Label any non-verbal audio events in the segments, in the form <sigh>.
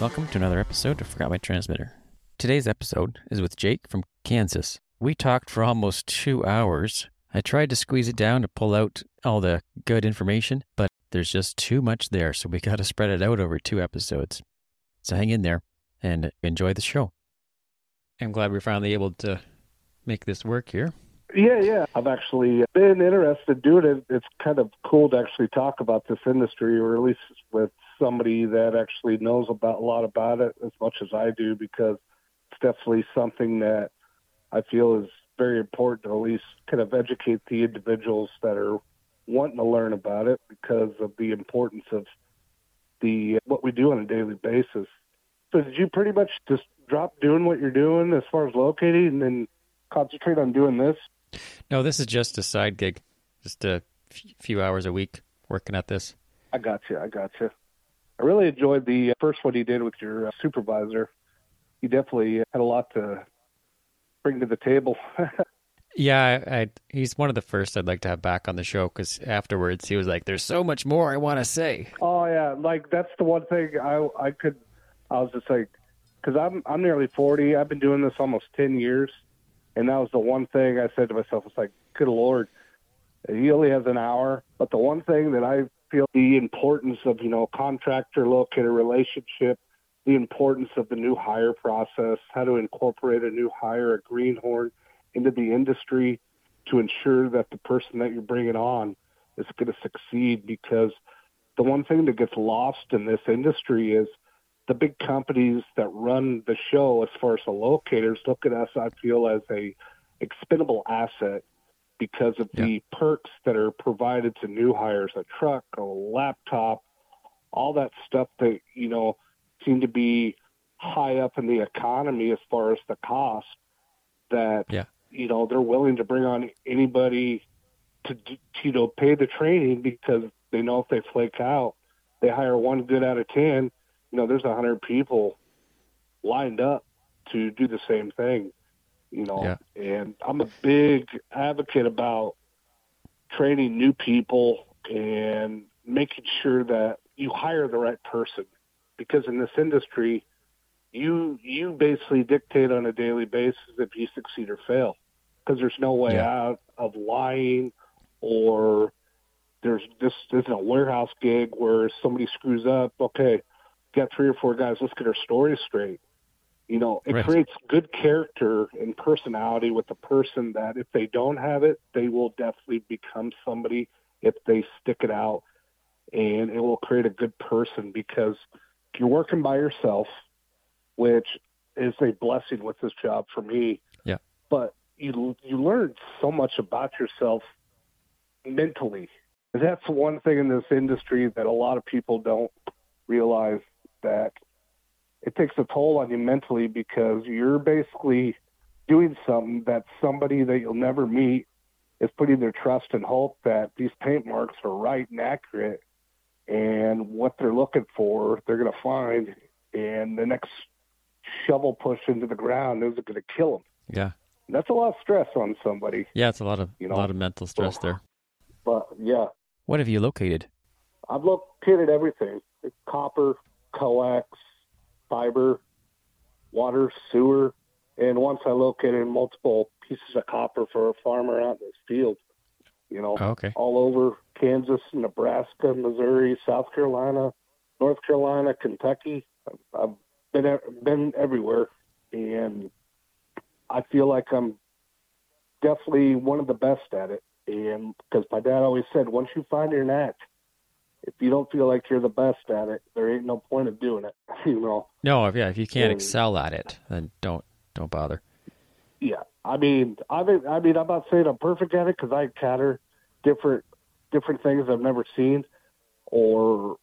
Welcome to another episode of Forgot My Transmitter. Today's episode is with Jake from Kansas. We talked for almost two hours. I tried to squeeze it down to pull out all the good information, but there's just too much there, so we <laughs> got to spread it out over two episodes. So hang in there and enjoy the show. I'm glad we're finally able to make this work here. Yeah, yeah. I've actually been interested in doing it. It's kind of cool to actually talk about this industry, or at least with somebody that actually knows about a lot about it as much as I do, because it's definitely something that I feel is very important to at least kind of educate the individuals that are wanting to learn about it because of the importance of the what we do on a daily basis. So did you pretty much just drop doing what you're doing as far as locating and then concentrate on doing this? No, this is just a side gig, just a f- few hours a week working at this. I got you. I got you. I really enjoyed the first one you did with your uh, supervisor. You definitely had a lot to bring to the table. <laughs> Yeah, I, I, he's one of the first I'd like to have back on the show because afterwards he was like, "There's so much more I want to say." Oh yeah, like that's the one thing I I could I was just like, because I'm I'm nearly forty. I've been doing this almost ten years, and that was the one thing I said to myself. It's like, good lord, he only has an hour. But the one thing that I feel the importance of you know contractor locator relationship, the importance of the new hire process, how to incorporate a new hire, a greenhorn into the industry to ensure that the person that you're bringing on is going to succeed. Because the one thing that gets lost in this industry is the big companies that run the show as far as the locators look at us i feel as a expendable asset because of Yeah. the perks that are provided to new hires a truck a laptop all that stuff that you know seem to be high up in the economy as far as the cost that Yeah. you know they're willing to bring on anybody to you know pay the training because they know if they flake out they hire one good out of ten you know there's a hundred people lined up to do the same thing you know Yeah. and i'm a big advocate about training new people and making sure that you hire the right person because in this industry you you basically dictate on a daily basis if you succeed or fail because there's no way Yeah. out of lying or there's this isn't a warehouse gig where somebody screws up okay got three or four guys let's get our story straight you know it Right. creates good character and personality with the person that if they don't have it they will definitely become somebody if they stick it out and it will create a good person because you're working by yourself which is a blessing with this job for me Yeah. but you you learn so much about yourself mentally that's one thing in this industry that a lot of people don't realize that it takes a toll on you mentally because you're basically doing something that somebody that you'll never meet is putting their trust and hope that these paint marks are right and accurate and what they're looking for they're going to find and the next shovel push into the ground is going to kill them Yeah, that's a lot of stress on somebody yeah, it's a lot of You know? a lot of mental stress there. but yeah What have you located? I've located everything copper, coax, fiber, water, sewer. And once I located multiple pieces of copper for a farmer out in his field, you know, Oh, okay. all over Kansas, Nebraska, Missouri, South Carolina, North Carolina, Kentucky. I've- been been everywhere, and I feel like I'm definitely one of the best at it. And because my dad always said, once you find your knack, if you don't feel like you're the best at it, there ain't no point of doing it. <laughs> You know. No, if, yeah, if you can't Yeah. excel at it, then don't don't bother. Yeah, I mean, I mean, I mean, I'm not saying I'm perfect at it because I encounter different different things I've never seen or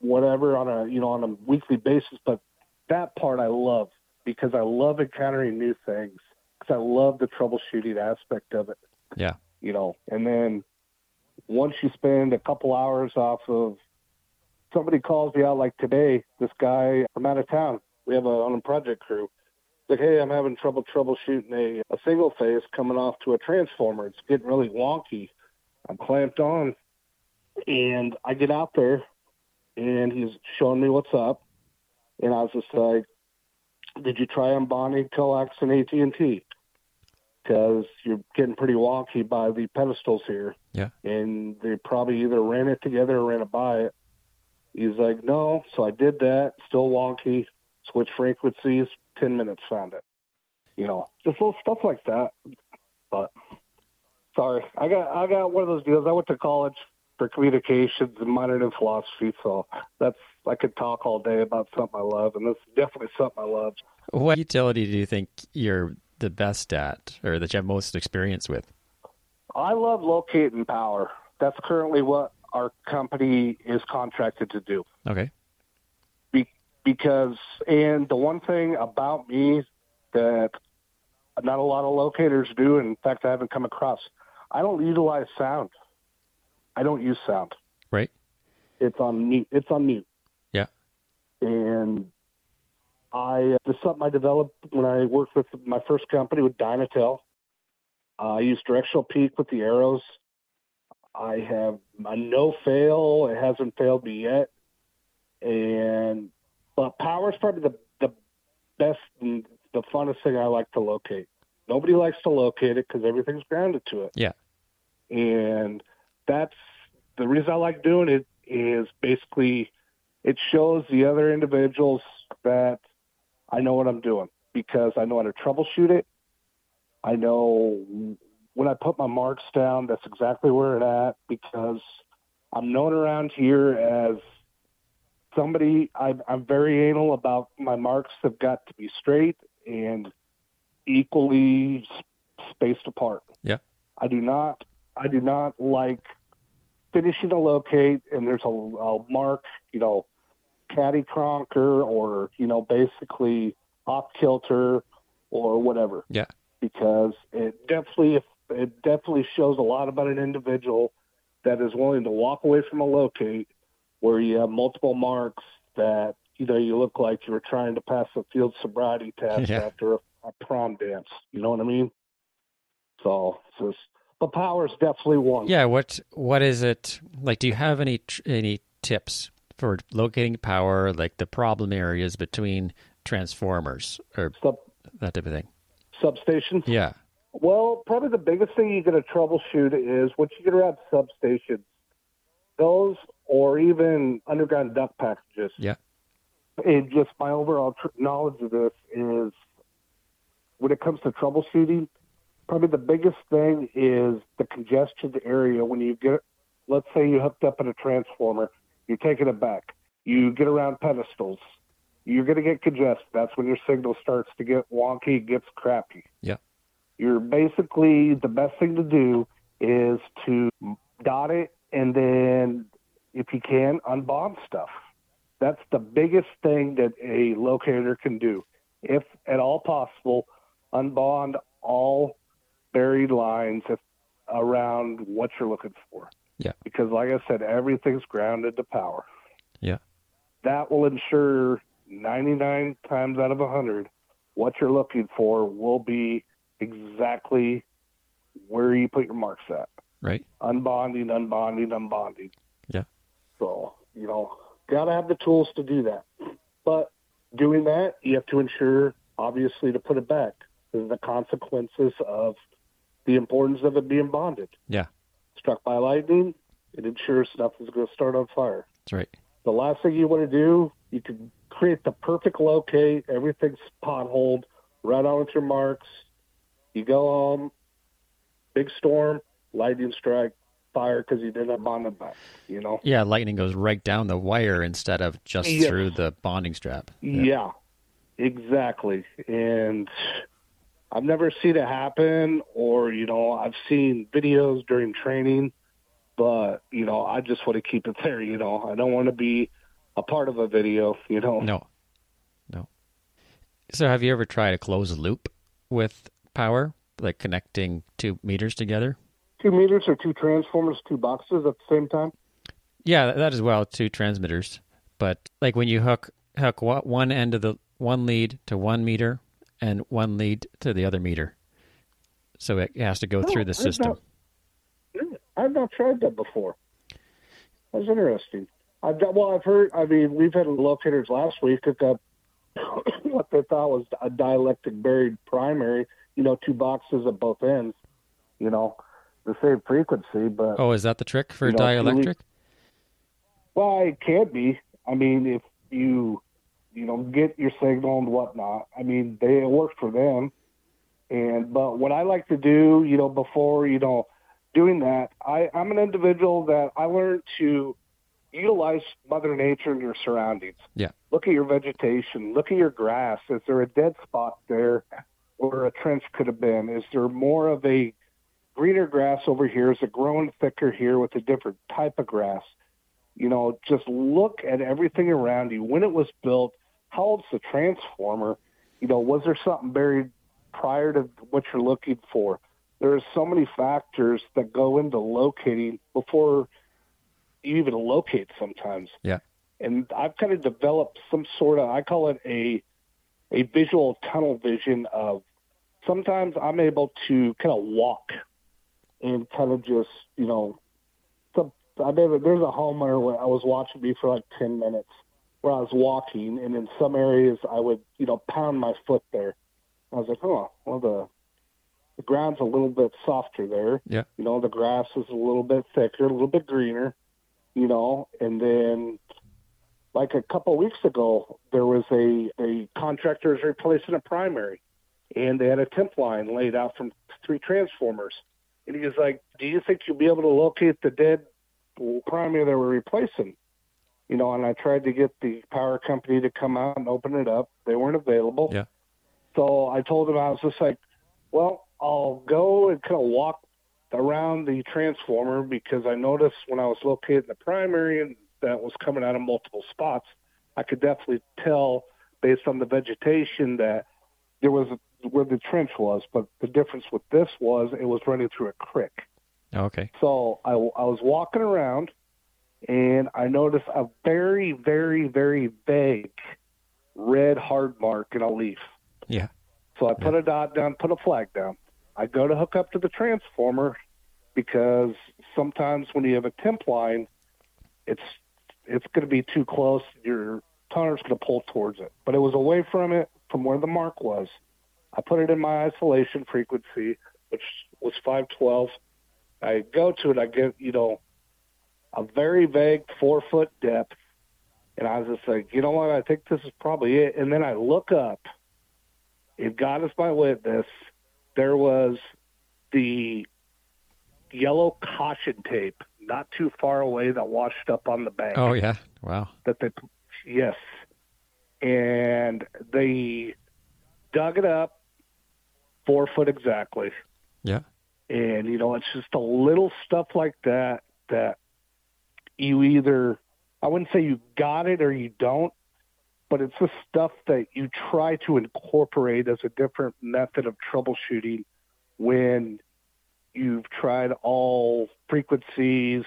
whatever on a you know on a weekly basis. But that part I love because I love encountering new things because I love the troubleshooting aspect of it. Yeah. You know, and then once you spend a couple hours off of somebody calls me out like today, this guy from out of town. We have a on a project crew like, hey, I'm having trouble troubleshooting a, a single phase coming off to a transformer. It's getting really wonky. I'm clamped on, and I get out there, and he's showing me what's up, And I was just like, "Did you try unbonding coax and AT and T? Because you're getting pretty wonky by the pedestals here." Yeah. And they probably either ran it together or ran it by it. He's like, "No." So I did that. Still wonky. Switch frequencies. Ten minutes found it. You know, just little stuff like that. But sorry, I got I got one of those deals. I went to college for communications and minored in philosophy, so that's I could talk all day about something I love, and this is definitely something I love. What utility do you think you're the best at, or that you have most experience with? I love locating power. That's currently what our company is contracted to do. Okay. Be- because, and the one thing about me that not a lot of locators do, in fact, I haven't come across, I don't utilize sound. I don't use sound. Right. It's on mute. It's on mute. Yeah. And I this is something I developed when I worked with my first company with Dynatel. Uh, I use directional peak with the arrows. I have a no fail. It hasn't failed me yet. And but power is probably the the best and the funnest thing I like to locate. Nobody likes to locate it because everything's grounded to it. Yeah. And that's the reason I like doing it is basically it shows the other individuals that I know what I'm doing because I know how to troubleshoot it. I know when I put my marks down, that's exactly where it at because I'm known around here as somebody. I'm, I'm very anal about my marks have got to be straight and equally spaced apart. Yeah. I do not. I do not like finishing a locate and there's a, a mark, you know, caddy cronker or you know basically off kilter or whatever. Yeah. Because it definitely it definitely shows a lot about an individual that is willing to walk away from a locate where you have multiple marks that you know you look like you were trying to pass a field sobriety test <laughs> Yeah. after a, a prom dance. You know what I mean? So, it's, but power is definitely one. Yeah. What What is it like? Do you have any any tips for locating power, like the problem areas between transformers or Sub that type of thing? substations. Yeah. Well, probably the biggest thing you're going to troubleshoot is once you get around substations, those or even underground duct packages. Yeah. And just my overall tr- knowledge of this is when it comes to troubleshooting, probably the biggest thing is the congested area when you get, let's say you hooked up at a transformer, you're taking it back, you get around pedestals, you're going to get congested. That's when your signal starts to get wonky, gets crappy. Yeah. You're basically the best thing to do is to dot it and then, if you can, unbond stuff. That's the biggest thing that a locator can do. If at all possible, unbond all buried lines if, around what you're looking for. Because, like I said, everything's grounded to power. Yeah. That will ensure 99 times out of 100 what you're looking for will be exactly where you put your marks at Right. unbonding, unbonding, unbonding. Yeah. So, you know, got to have the tools to do that. But doing that, you have to ensure, obviously, to put it back. There's the consequences of the importance of it being bonded. Yeah. Struck by lightning, it ensures stuff is going to start on fire. That's right. The last thing you want to do, you can create the perfect locate, everything's potholed, right on with your marks. You go home, big storm, lightning strike, fire because you didn't bond it back. You know? Yeah. Lightning goes right down the wire instead of just Yes. through the bonding strap. Yeah. exactly. And I've never seen it happen, or you know, I've seen videos during training, but you know, I just want to keep it there. You know, I don't want to be a part of a video. You know, No. No. So have you ever tried a closed loop with power, like connecting two meters together? two meters or two transformers, two boxes at the same time. Yeah, that as well, two transmitters. But like when you hook hook one end of the one lead to one meter and one lead to the other meter, so it has to go Oh, through the system. not- I've not tried that before. That's interesting. I've got, well, I've heard. I mean, we've had locators last week that up <coughs> what they thought was a dielectric buried primary. You know, two boxes at both ends. You know, the same frequency, but Oh, is that the trick for You know, dielectric? well, it can't be. I mean, if you you know get your signal and whatnot, I mean, they it worked for them. And but what I like to do, you know, before you know doing that, I I'm an individual that I learned to utilize Mother Nature and your surroundings. Yeah. Look at your vegetation. Look at your grass. Is there a dead spot there where a trench could have been? Is there more of a greener grass over here? Is it growing thicker here with a different type of grass? You know, just look at everything around you. When it was built, how old's the transformer? You know, was there something buried prior to what you're looking for? There are so many factors that go into locating before you even locate sometimes. Yeah. And I've kind of developed some sort of I call it a a visual tunnel vision of sometimes I'm able to kind of walk and kind of just, you know, some I mean, there's a homeowner where I was watching me for like 10 minutes where I was walking, and in some areas I would, you know, pound my foot there. I was like, oh, well, the the ground's a little bit softer there. Yeah. You know, the grass is a little bit thicker, a little bit greener, you know, and then like a couple of weeks ago, there was a, a contractor is replacing a primary, and they had a temp line laid out from three transformers. And he was like, "Do you think you'll be able to locate the dead primary they were replacing?" You know, and I tried to get the power company to come out and open it up. They weren't available. Yeah. So I told him I was just like, "Well, I'll go and kind of walk around the transformer because I noticed when I was locating the primary and that was coming out of multiple spots, I could definitely tell based on the vegetation that there was where the trench was. But the difference with this was it was running through a creek. Oh, okay. So I, I was walking around and I noticed a very, very, very vague red hard mark in a leaf. Yeah. So I put a dot down, put a flag down. I go to hook up to the transformer because sometimes when you have a temp line, it's it's going to be too close. Your toner's going to pull towards it. But it was away from it, from where the mark was. I put it in my isolation frequency, which was 512. I go to it, I get, you know, a very vague four foot depth. And I was just like, you know what? I think this is probably it. And then I look up. If God is my witness, there was the yellow caution tape not too far away that washed up on the bank Oh yeah. Wow. that they yes and they dug it up four foot exactly Yeah. and you know it's just a little stuff like that that you either i wouldn't say you got it or you don't but it's the stuff that you try to incorporate as a different method of troubleshooting when you've tried all frequencies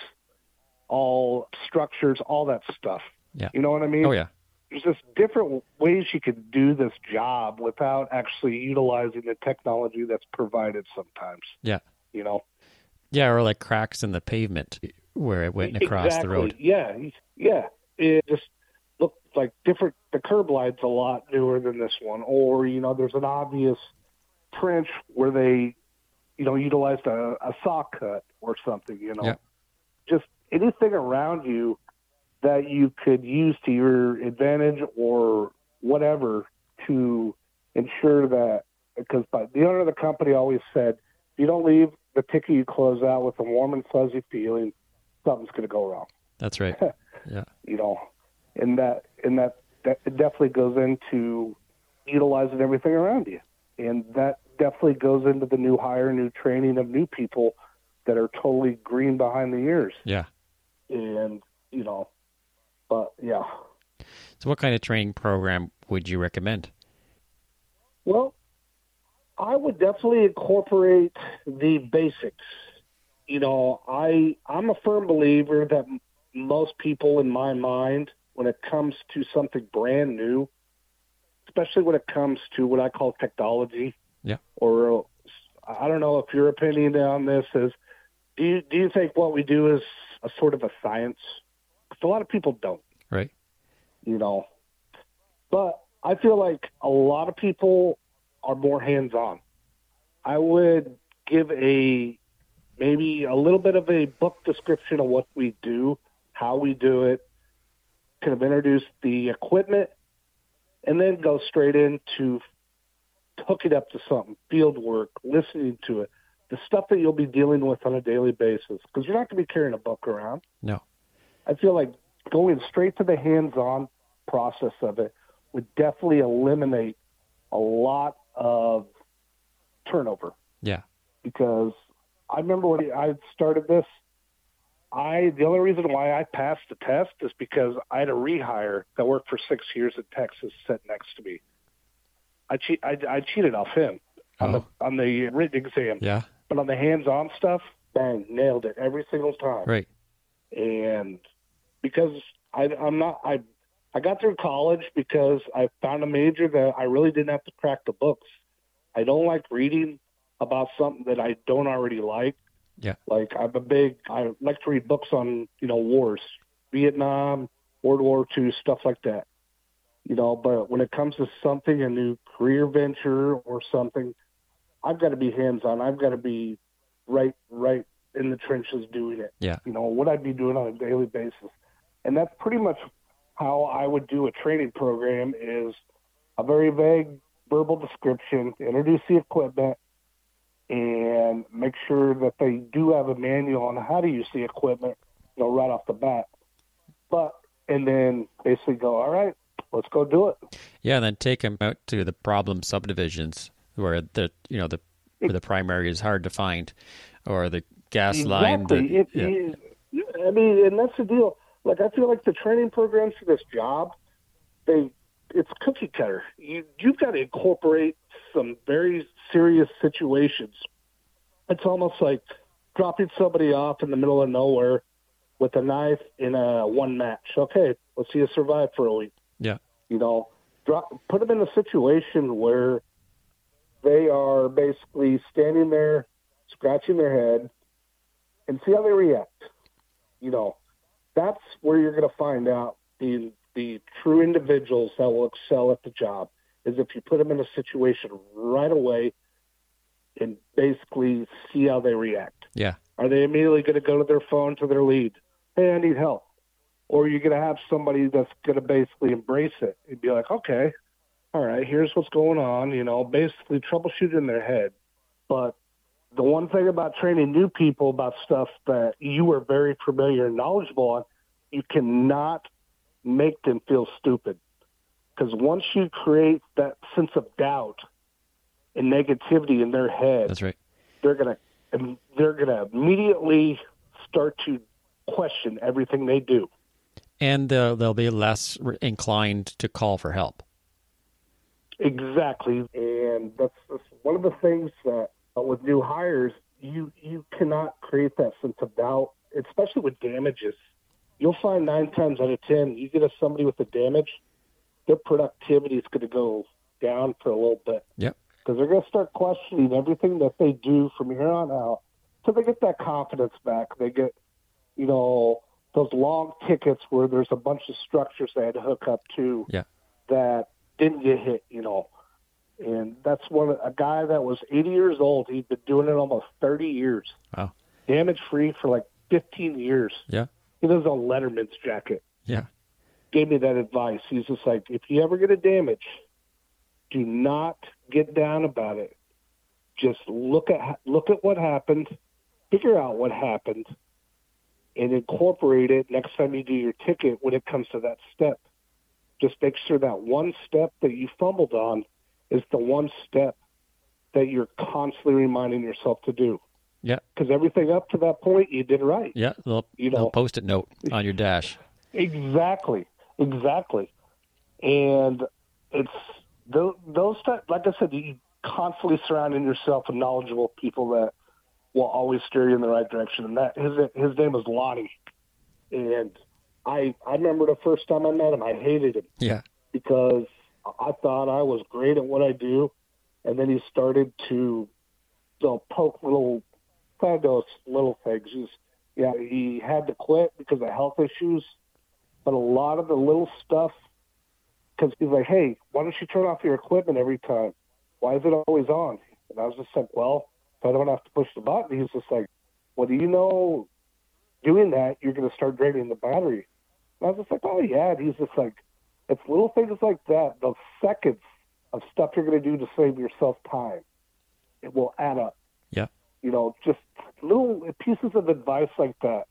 all structures all that stuff Yeah. you know what i mean Oh yeah. there's just different ways you can do this job without actually utilizing the technology that's provided sometimes. Yeah. You know, Yeah, or like cracks in the pavement where it went across exactly. the road. Yeah, yeah. It just like different. The curb line's a lot newer than this one, or you know, there's an obvious trench where they, you know, utilized a, a saw cut or something. You know, Yeah. just anything around you that you could use to your advantage or whatever to ensure that because the owner of the company always said if you don't leave the ticket you close out with a warm and fuzzy feeling something's going to go wrong That's right. <laughs> Yeah. You know and that and that that definitely goes into utilizing everything around you and that definitely goes into the new hire new training of new people that are totally green behind the ears Yeah. and you know but yeah So what kind of training program would you recommend? well i would definitely incorporate the basics you know i i'm a firm believer that most people in my mind when it comes to something brand new especially when it comes to what i call technology Yeah. or i don't know if your opinion on this is do you do you think what we do is a sort of a science 'Cause a lot of people don't Right. you know. But I feel like a lot of people are more hands on. I would give a maybe a little bit of a book description of what we do, how we do it, kind of introduce the equipment, and then go straight into hooking up to something, field work, listening to it, the stuff that you'll be dealing with on a daily basis, because you're not going to be carrying a book around. No. I feel like going straight to the hands-on process of it would definitely eliminate a lot of turnover. Yeah. Because I remember when I started this, I the only reason why I passed the test is because I had a rehire that worked for six years in Texas sitting next to me. I cheat I, I cheated off him on Oh. the on the written exam, Yeah. but on the hands-on stuff, bang, nailed it every single time Right. and because I, I'm not, I, I got through college because I found a major that I really didn't have to crack the books. I don't like reading about something that I don't already like. Yeah. Like I'm a big, I like to read books on, you know, wars, Vietnam, World War II, stuff like that. You know, but when it comes to something, a new career venture or something, I've got to be hands on. I've got to be right, right in the trenches doing it Yeah. you know, what I'd be doing on a daily basis. And that's pretty much how I would do a training program is a very vague verbal description, introduce the equipment, and make sure that they do have a manual on how to use the equipment, you know, right off the bat. But, and then basically go, all right, let's go do it. Yeah, and then take them out to the problem subdivisions where the you know the where the primary is hard to find, or the gas line. Exactly. It- yeah. it- I mean, and that's the deal. Like, I feel like the training programs for this job, they it's cookie cutter. You you've got to incorporate some very serious situations. It's almost like dropping somebody off in the middle of nowhere with a knife in a one match. Okay, let's see you survive for a week. Yeah. You know, drop, put them in a situation where they are basically standing there, scratching their head, and see how they react. You know, that's where you're going to find out the the true individuals that will excel at the job is if you put them in a situation right away and basically see how they react. yeah, Are they immediately going to go to their phone to their lead? Hey, I need help. Or you're you going to have somebody that's going to basically embrace it and be like, okay, all right, here's what's going on, you know, basically troubleshoot in their head. But the one thing about training new people about stuff that you are very familiar and knowledgeable on, you cannot make them feel stupid. Because once you create that sense of doubt and negativity in their head, that's right. they're gonna they're gonna immediately start to question everything they do. And uh, they'll be less inclined to call for help. Exactly, and that's, that's one of the things that uh, with new hires, you you cannot create that sense of doubt, especially with damages. You'll find nine times out of ten, you get a somebody with a damage, their productivity is going to go down for a little bit. Yep. because they're going to start questioning everything that they do from here on out. So they get that confidence back. They get, you know, those long tickets where there's a bunch of structures they had to hook up to Yeah. that didn't get hit, you know. And that's one a guy that was 80 years old. He'd been doing it almost 30 years, Wow. damage free for like 15 years. Yeah. He does on Letterman's jacket Yeah. gave me that advice. He's just like, if you ever get a damage, do not get down about it. Just look at look at what happened, figure out what happened, and incorporate it next time you do your ticket when it comes to that step. Just make sure that one step that you fumbled on is the one step that you're constantly reminding yourself to do. Yeah. Because everything up to that point, you did right. Yeah. They'll, You know. post it note on your dash. <laughs> Exactly, exactly, and it's those, those like I said, you constantly surrounding yourself with knowledgeable people that will always steer you in the right direction. And that his his name was Lonnie, and I I remember the first time I met him, I hated him Yeah. because I thought I was great at what I do, and then he started to you know, poke little kind of those little things. He's, yeah, he had to quit because of health issues, but a lot of the little stuff because he's like, hey, why don't you turn off your equipment every time? Why is it always on? And I was just like, well, if I don't have to push the button, he's just like, well, do you know doing that, you're going to start draining the battery? And I was just like, oh, yeah. And he's just like, it's little things like that, those seconds of stuff you're going to do to save yourself time. It will add up. Yeah. You know, just little pieces of advice like that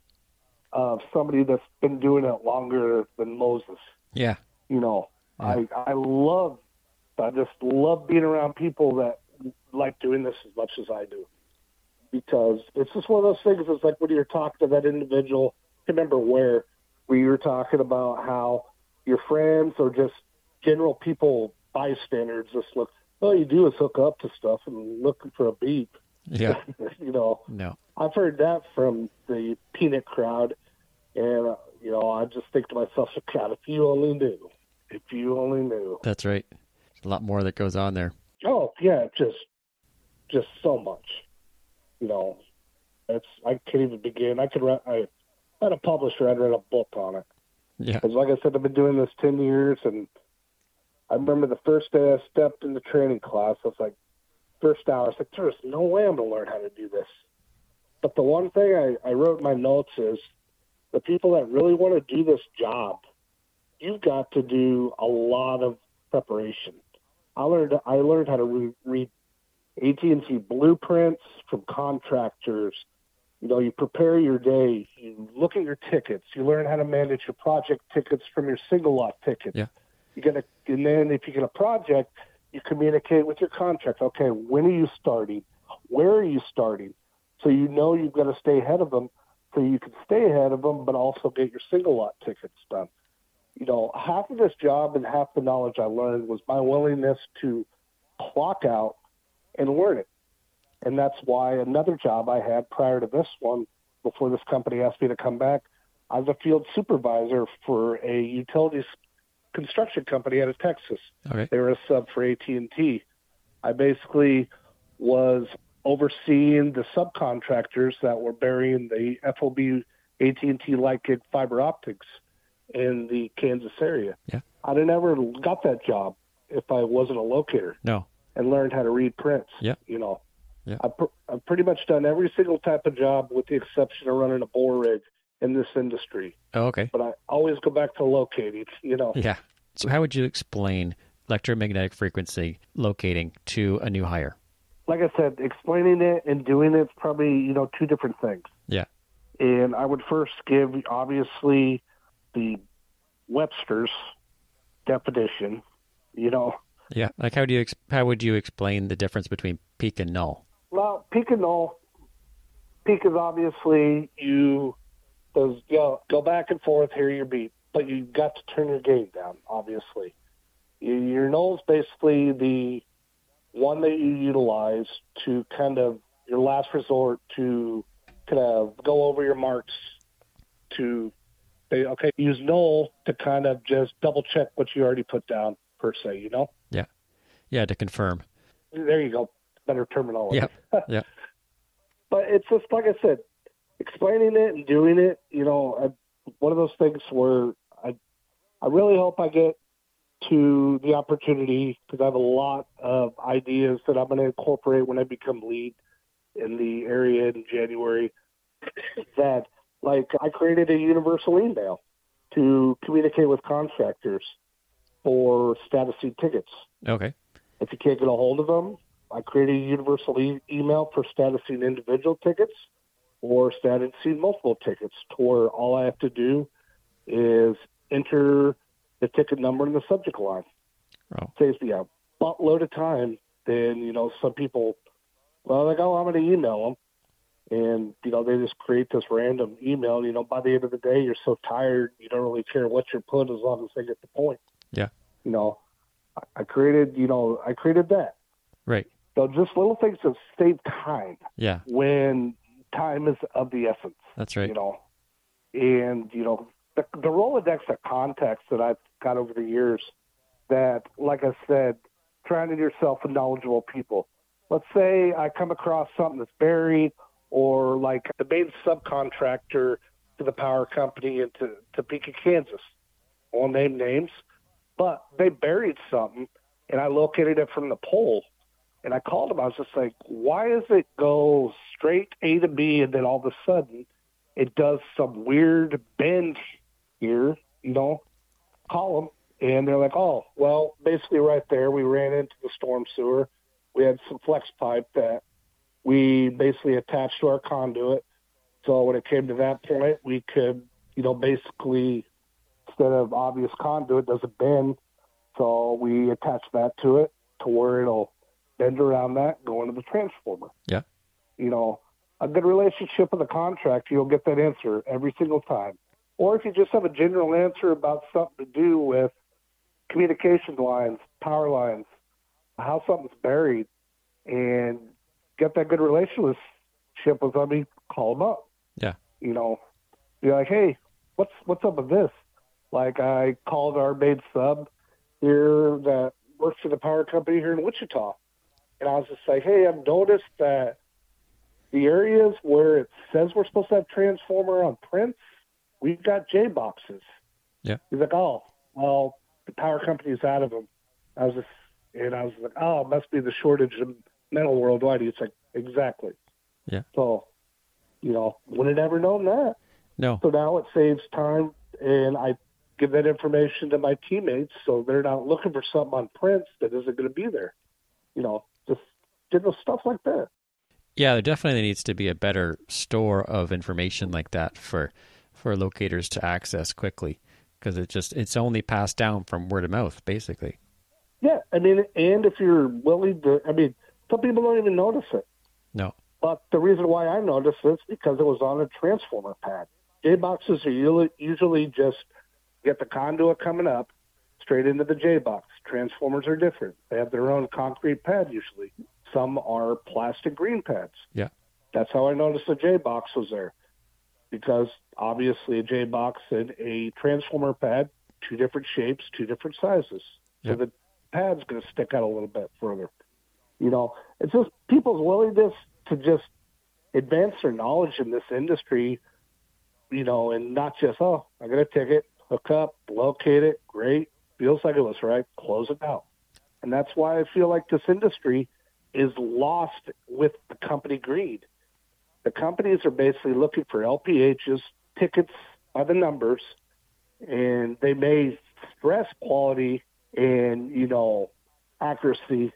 of somebody that's been doing it longer than Moses. Yeah. You know, I I love, I just love being around people that like doing this as much as I do, because it's just one of those things. It's like when you're talking to that individual. I remember where where you were talking about how your friends or just general people, bystanders, just look. All you do is hook up to stuff and looking for a beep. <laughs> Yeah. you know, No. I've heard that from the peanut crowd, and uh, you know, I just think to myself, God, if you only knew, if you only knew. That's right. There's a lot more that goes on there. Oh yeah, just just so much. You know, it's I can't even begin. I could write. I had a publisher. I'd write a book on it. Yeah. Because like I said, I've been doing this ten years, and I remember the first day I stepped in the training class. I was like, first hour, I was like, there's no way I'm gonna learn how to do this. But the one thing I, I wrote in my notes is the people that really want to do this job, you've got to do a lot of preparation. I learned I learned how to re- read AT&T blueprints from contractors. You know, you prepare your day. You look at your tickets. You learn how to manage your project tickets from your single lot tickets. Yeah. You get a, and then if you get a project, you communicate with your contract. Okay, when are you starting? Where are you starting? So you know you've got to stay ahead of them, so you can stay ahead of them, but also get your single lot tickets done. You know, half of this job and half the knowledge I learned was my willingness to clock out and learn it. And that's why another job I had prior to this one, before this company asked me to come back, I was a field supervisor for a utilities construction company out of Texas. Okay. They were a sub for AT&T. I basically was overseeing the subcontractors that were burying the FOB AT&T light gig fiber optics in the Kansas area. Yeah. I'd have never got that job if I wasn't a locator No. and learned how to read prints. Yeah. You know, Yeah. I've, pr- I've pretty much done every single type of job with the exception of running a bore rig in this industry. Oh, okay. But I always go back to locating, you know. Yeah. So how would you explain electromagnetic frequency locating to a new hire? Like I said, explaining it and doing it's probably, you know, two different things. Yeah. And I would first give, obviously, the Webster's definition, you know. Yeah. Like how do you how would you explain the difference between peak and null? Well, peak and null. Peak is obviously you those go go back and forth, hear your beat, but you've got to turn your gain down. Obviously, your your null is basically the one that you utilize to kind of your last resort to kind of go over your marks to say, okay, use null to kind of just double check what you already put down per se. You know, Yeah. Yeah, to confirm. there you go, better terminology. Yeah. <laughs> Yeah. but it's just like I said, explaining it and doing it. You know, I, one of those things where I, I really hope I get to the opportunity because I have a lot of ideas that I'm going to incorporate when I become lead in the area in January. that like I created a universal email to communicate with contractors for status seed tickets. Okay. If you can't get a hold of them, I created a universal e- email for status statusing individual tickets or statusing multiple tickets to where all I have to do is enter the ticket number in the subject line. Oh. Saves me a buttload of time. Then, you know, some people, well, like, oh, I'm going to email them. And, you know, they just create this random email. You know, by the end of the day, you're so tired, you don't really care what you're put as long as they get the point. Yeah. You know, I- I created, you know, I created that. Right. So just little things that save time Yeah. when time is of the essence, That's right. you know. And, you know, the, the Rolodex of contacts that I've got over the years that, like I said, surrounding yourself with knowledgeable people. Let's say I come across something that's buried or like the main subcontractor to the power company in to Topeka, Kansas. Won't name names, But they buried something, and I located it from the pole. And I called them. I was just like, why does it go straight A to B, and then all of a sudden it does some weird bend here, you know? Them, and they're like, oh, well, basically right there, we ran into the storm sewer. We had some flex pipe that we basically attached to our conduit. So when it came to that point, we could, you know, basically instead of obvious conduit doesn't bend, so we attach that to it to where it'll bend around that, go into the transformer. Yeah. You know, a good relationship with a contractor, you'll get that answer every single time. Or if you just have a general answer about something to do with communication lines, power lines, how something's buried, and get that good relationship with somebody, call them up. Yeah. You know, be like, hey, what's what's up with this? Like I called our main sub here that works for the power company here in Wichita, and I was just like, hey, I've noticed that the areas where it says we're supposed to have transformer on prints, we've got J boxes. Yeah. He's like, oh, well, the power company's out of them. I was just, and I was like, oh, it must be the shortage of metal worldwide. He's like, exactly. Yeah. So, you know, would have never known that. No. So now it saves time, and I give that information to my teammates so they're not looking for something on prints that isn't going to be there. You know, just know stuff like that. Yeah, there definitely needs to be a better store of information like that for for locators to access quickly because it just it's only passed down from word of mouth basically. Yeah, I mean, and if you're willing to, I mean, some people don't even notice it. No. But the reason why I noticed it is because it was on a transformer pad. J boxes are usually, usually just get the conduit coming up straight into the J box. Transformers are different. They have their own concrete pad usually. Some are plastic green pads. Yeah. That's how I noticed the J box was there. Because obviously a J box and a transformer pad, two different shapes, two different sizes. So Yep. the pad's going to stick out a little bit further. You know, it's just people's willingness to just advance their knowledge in this industry, you know, and not just, oh, I got a ticket, hook up, locate it, great, feels like it was right, close it out. And that's why I feel like this industry is lost with the company greed. The companies are basically looking for LPHs, tickets by the numbers, and they may stress quality and, you know, accuracy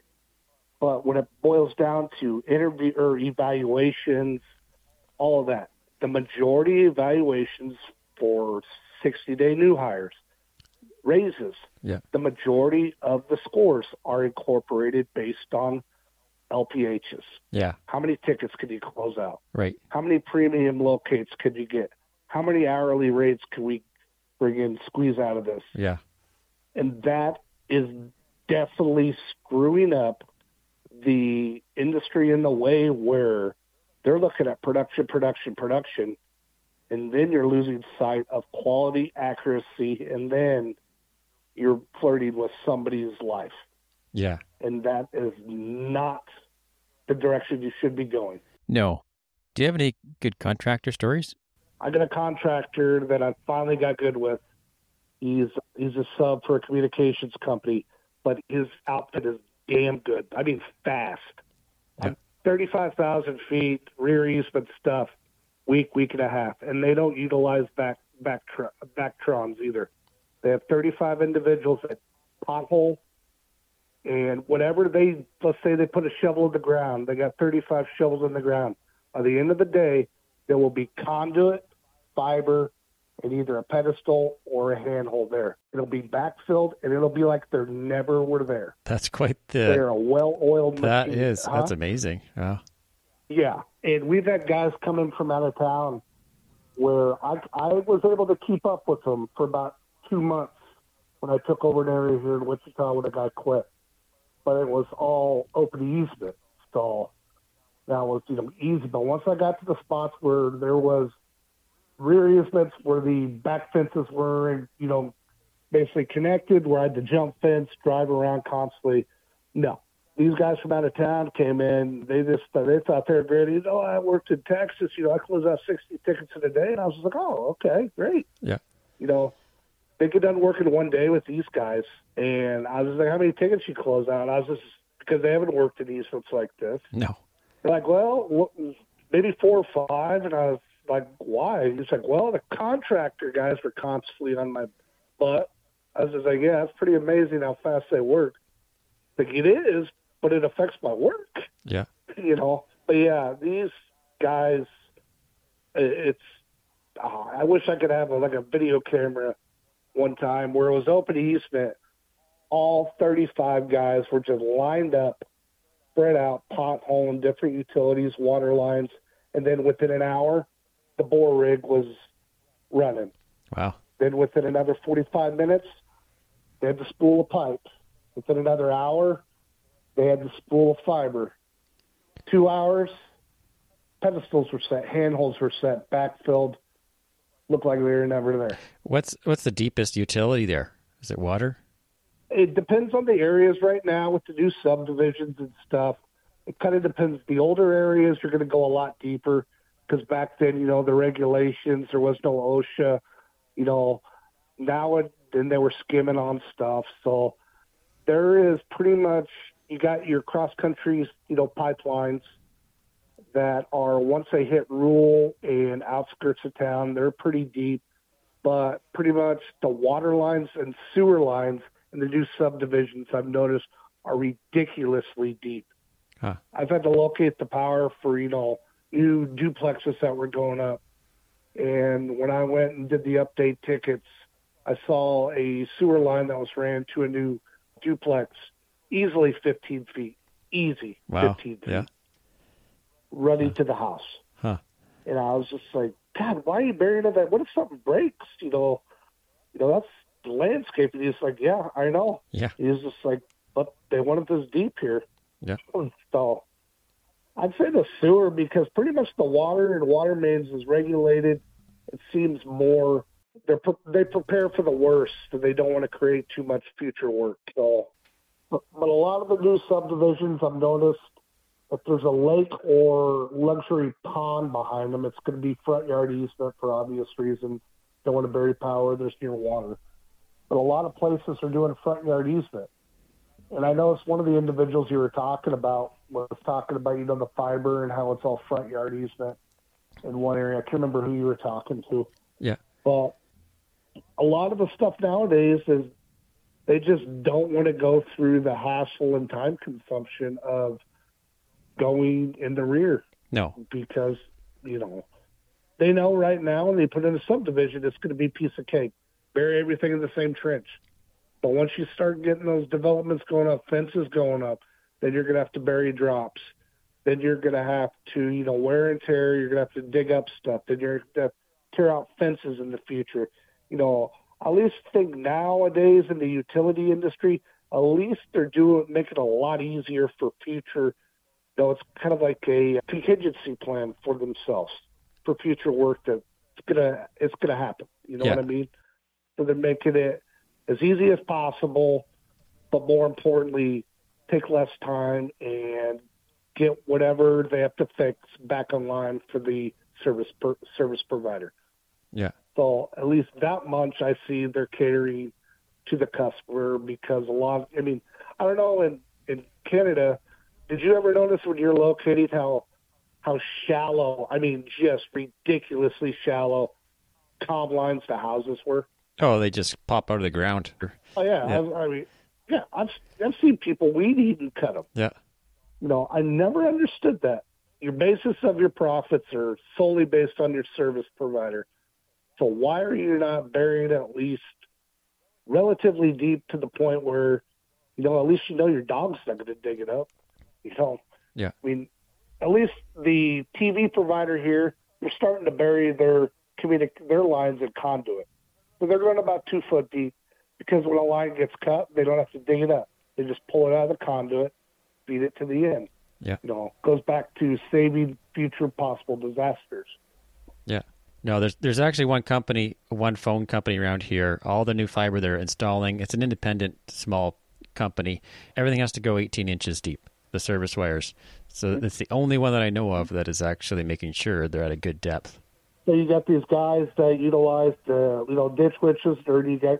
but when it boils down to interview or evaluations, all of that, the majority evaluations for 60 day new hires, raises, Yeah. the majority of the scores are incorporated based on LPHs. Yeah. How many tickets can you close out? Right. How many premium locates can you get? How many hourly rates can we bring in, squeeze out of this? Yeah. and that is definitely screwing up the industry in the way where they're looking at production, production, production, and then you're losing sight of quality, accuracy, and then you're flirting with somebody's life, Yeah. and that is not the direction you should be going. No. Do you have any good contractor stories? I got a contractor that I finally got good with. He's he's a sub for a communications company, but his outfit is damn good. I mean, fast. Yeah. Thirty-five thousand feet, rear easement stuff, week, week and a half, and they don't utilize back back backrons either. They have thirty-five individuals that pothole, and whatever they let's say they put a shovel in the ground, they got thirty-five shovels in the ground. By the end of the day, there will be conduit, fiber, and either a pedestal or a handhold there. It'll be backfilled, and it'll be like they never were there. That's quite the. They're a well-oiled That machine. is. Huh? That's amazing. Wow. Yeah, and we've had guys coming from out of town where I I was able to keep up with them for about two months when I took over an area here in Wichita when a guy quit. But it was all open easement. So that was you know easy. But once I got to the spots where there was rear easements where the back fences were you know basically connected, where I had to jump fence, drive around constantly. No, these guys from out of town came in. They just they thought they were great. You know, I worked in Texas. You know, I closed out sixty tickets in a day, and I was just like, oh, okay, great. Yeah. You know, they get done working one day with these guys, and I was like, "How many tickets you close out?" I was just because they haven't worked in easements like this. No. They're like, "Well, what, maybe four or five. and I was like, "Why?" He's like, "Well, the contractor guys were constantly on my butt." I was just like, "Yeah, it's pretty amazing how fast they work." Like it is, but it affects my work Yeah. <laughs> you know. But yeah, these guys, it's. Oh, I wish I could have a, like a video camera one time where it was open easement. All 35 guys were just lined up, spread out, potholing different utilities, water lines, and then within an hour, the bore rig was running. Wow. Then within another 45 minutes, they had to spool a pipe. Within another hour, they had to spool a fiber. Two hours, pedestals were set, handholes were set, backfilled. Looked like they were never there. What's what's the deepest utility there? Is it water? It depends on the areas right now with the new subdivisions and stuff. It kind of depends. The older areas, you're going to go a lot deeper because back then, you know, the regulations, there was no OSHA. You know, now it, then they were skimming on stuff. So there is pretty much, you got your cross country, you know, pipelines that are once they hit rural and outskirts of town, they're pretty deep. But pretty much the water lines and sewer lines in the new subdivisions I've noticed are ridiculously deep. Huh. I've had to locate the power for, you know, new duplexes that were going up. And when I went and did the update tickets, I saw a sewer line that was ran to a new duplex, easily 15 feet, easy, Wow. 15 feet, Yeah. Running to the house. Huh. And I was just like, God, why are you buried in that? What if something breaks? You know, you know that's the landscape. And he's like, Yeah, I know. Yeah. He's just like, but they wanted this deep here. Yeah. <laughs> So I'd say the sewer because pretty much the water and water mains is regulated. It seems more they're pre- they prepare for the worst and they don't want to create too much future work. So, but, but a lot of the new subdivisions I've noticed if there's a lake or luxury pond behind them, it's going to be front yard easement for obvious reasons. Don't want to bury power. There's near water. But a lot of places are doing front yard easement. And I know it's one of the individuals you were talking about was talking about, you know, the fiber and how it's all front yard easement in one area. I can't remember who you were talking to. Yeah. But a lot of the stuff nowadays is they just don't want to go through the hassle and time consumption of going in the rear. No. because you know they know right now when they put in a subdivision it's going to be a piece of cake. Bury everything in the same trench. But once you start getting those developments going up fences going up then you're going to have to bury drops. Then you're going to have to you know wear and tear you're going to have to dig up stuff. Then you're going to have to tear out fences in the future. You know at least think nowadays in the utility industry at least they're doing making it a lot easier for future no, it's kind of like a contingency plan for themselves for future work that it's gonna it's gonna happen. You know Yeah. what I mean? So they're making it as easy as possible, but more importantly, take less time and get whatever they have to fix back online for the service per, service provider. Yeah. So at least that much I see they're catering to the customer because a lot. Of, I mean, I don't know in in Canada. Did you ever notice when you're located how how shallow? I mean, just ridiculously shallow comm lines to houses were. Oh, they just pop out of the ground. Oh yeah, Yeah. I, I mean, yeah, I've I've seen people weed eat and cut them. Yeah. You know, I never understood that. Your basis of your profits are solely based on your service provider. So why are you not buried at least relatively deep to the point where, you know, at least you know your dog's not going to dig it up. You know. Yeah. I mean, at least the TV provider here, they're starting to bury their communic- their lines in conduit. So they're going about two foot deep because when a line gets cut, they don't have to dig it up. They just pull it out of the conduit, feed it to the end. Yeah. You know, goes back to saving future possible disasters. Yeah. No, there's there's actually one company, one phone company around here. All the new fiber they're installing, it's an independent small company. Everything has to go 18 inches deep. The service wires. So it's the only one that I know of that is actually making sure they're at a good depth. So you got these guys that utilize the you know ditch witches, or you got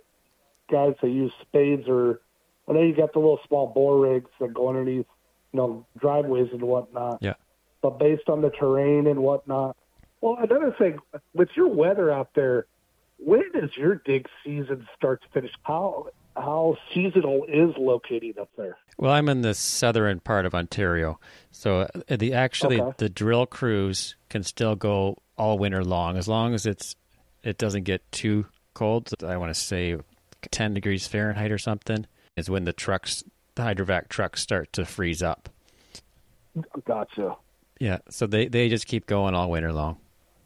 guys that use spades or I know you got the little small bore rigs that go underneath, you know, driveways and whatnot. Yeah. But based on the terrain and whatnot. Well, another thing with your weather out there, when does your dig season start to finish? How how seasonal is locating up there? Well, I'm in the southern part of Ontario, so uh, the actually Okay. the drill crews can still go all winter long as long as it's it doesn't get too cold. I want to say 10 degrees Fahrenheit or something is when the trucks, the hydrovac trucks, start to freeze up. Gotcha. Yeah, so they they just keep going all winter long.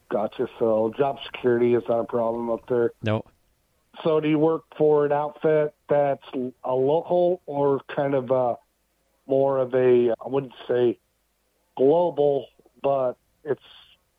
Gotcha. So job security is not a problem up there. No, So do you work for an outfit that's a local or kind of a, more of a, I wouldn't say global, but it's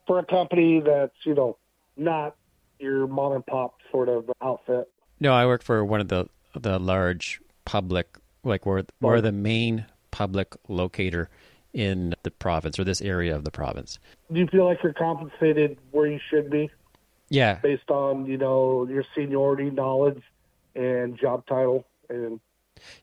for a company that's, you know, not your mom and pop sort of outfit? no, I work for one of the the large public, like we're we're the main public locator in the province or this area of the province. Do you feel like you're compensated where you should be Yeah, based on, you know, your seniority, knowledge, and job title? And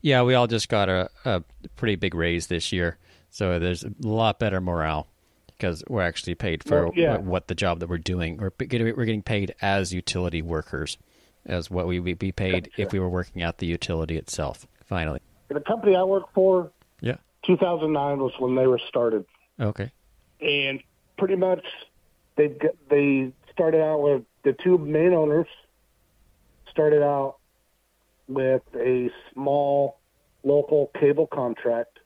Yeah, we all just got a, a pretty big raise this year, so there's a lot better morale because we're actually paid for Well, yeah. what, the job that we're doing. We're getting, we're getting paid as utility workers, as what we would be paid Gotcha. if we were working at the utility itself. Finally, the company I work for, yeah, 2009 was when they were started. okay, and pretty much they they started out with the two main owners started out with a small local cable contract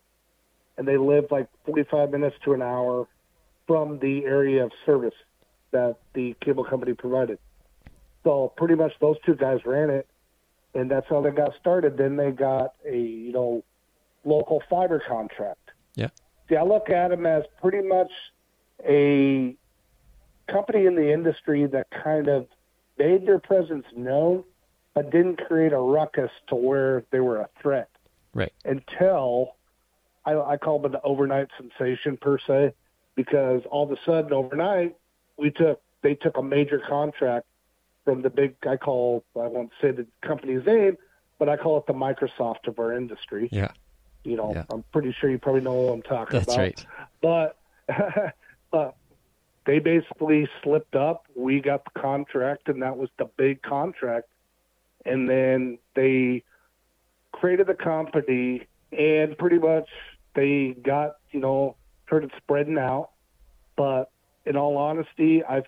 and they lived like 45 minutes to an hour from the area of service that the cable company provided. So pretty much those two guys ran it and that's how they got started. Then they got a you know local fiber contract. Yeah, See, I look at them as pretty much a company in the industry that kind of made their presence known, but didn't create a ruckus to where they were a threat right, until I, I call them an overnight sensation per se, because all of a sudden overnight we took they took a major contract from the big I call I won't say the company's name, but I call it the Microsoft of our industry. yeah, You know, Yeah. I'm pretty sure you probably know what I'm talking that's about right. but <laughs> but they basically slipped up. We got the contract, and that was the big contract. And then they created the company, and pretty much they got you know started spreading out. But in all honesty, I've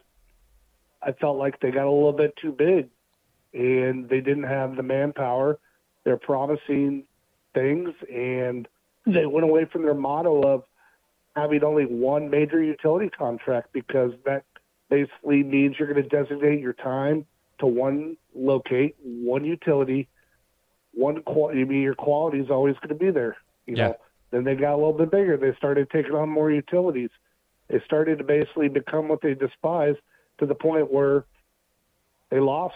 I felt like they got a little bit too big, and they didn't have the manpower. They're promising things, and they went away from their motto of having only one major utility contract because that basically means you're going to designate your time to one locate, one utility, one quality. I mean, your quality is always going to be there. You Yeah. know. Then they got a little bit bigger. They started taking on more utilities. They started to basically become what they despised to the point where they lost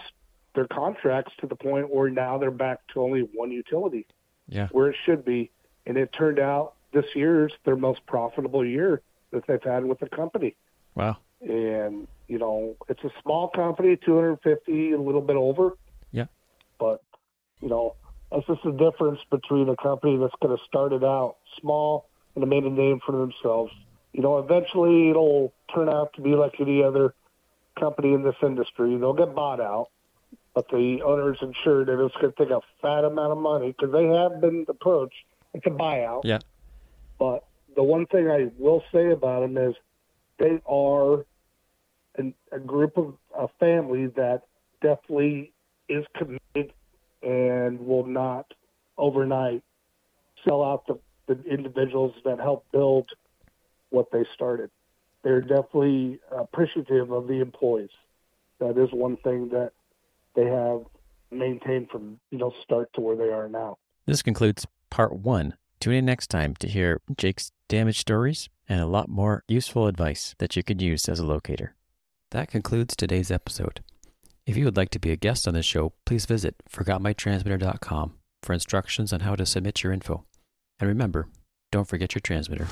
their contracts to the point where now they're back to only one utility Yeah, where it should be. And it turned out this year's their most profitable year that they've had with the company. wow, And, you know, it's a small company, 250, a little bit over. Yeah. But, you know, that's just the difference between a company that's going to start it out small and made a name for themselves. You know, eventually it'll turn out to be like any other company in this industry. They'll get bought out, but the owner's insured that it's going to take a fat amount of money because they have been approached. It's a buyout. yeah, But the one thing I will say about them is they are an, a group of a family that definitely is committed and will not overnight sell out the, the individuals that helped build what they started. They're definitely appreciative of the employees. That is one thing that they have maintained from you know start to where they are now. This concludes part one. Tune in next time to hear Jake's damage stories and a lot more useful advice that you could use as a locator. That concludes today's episode. If you would like to be a guest on this show, please visit forgotmytransmitter.com for instructions on how to submit your info. And remember, don't forget your transmitter.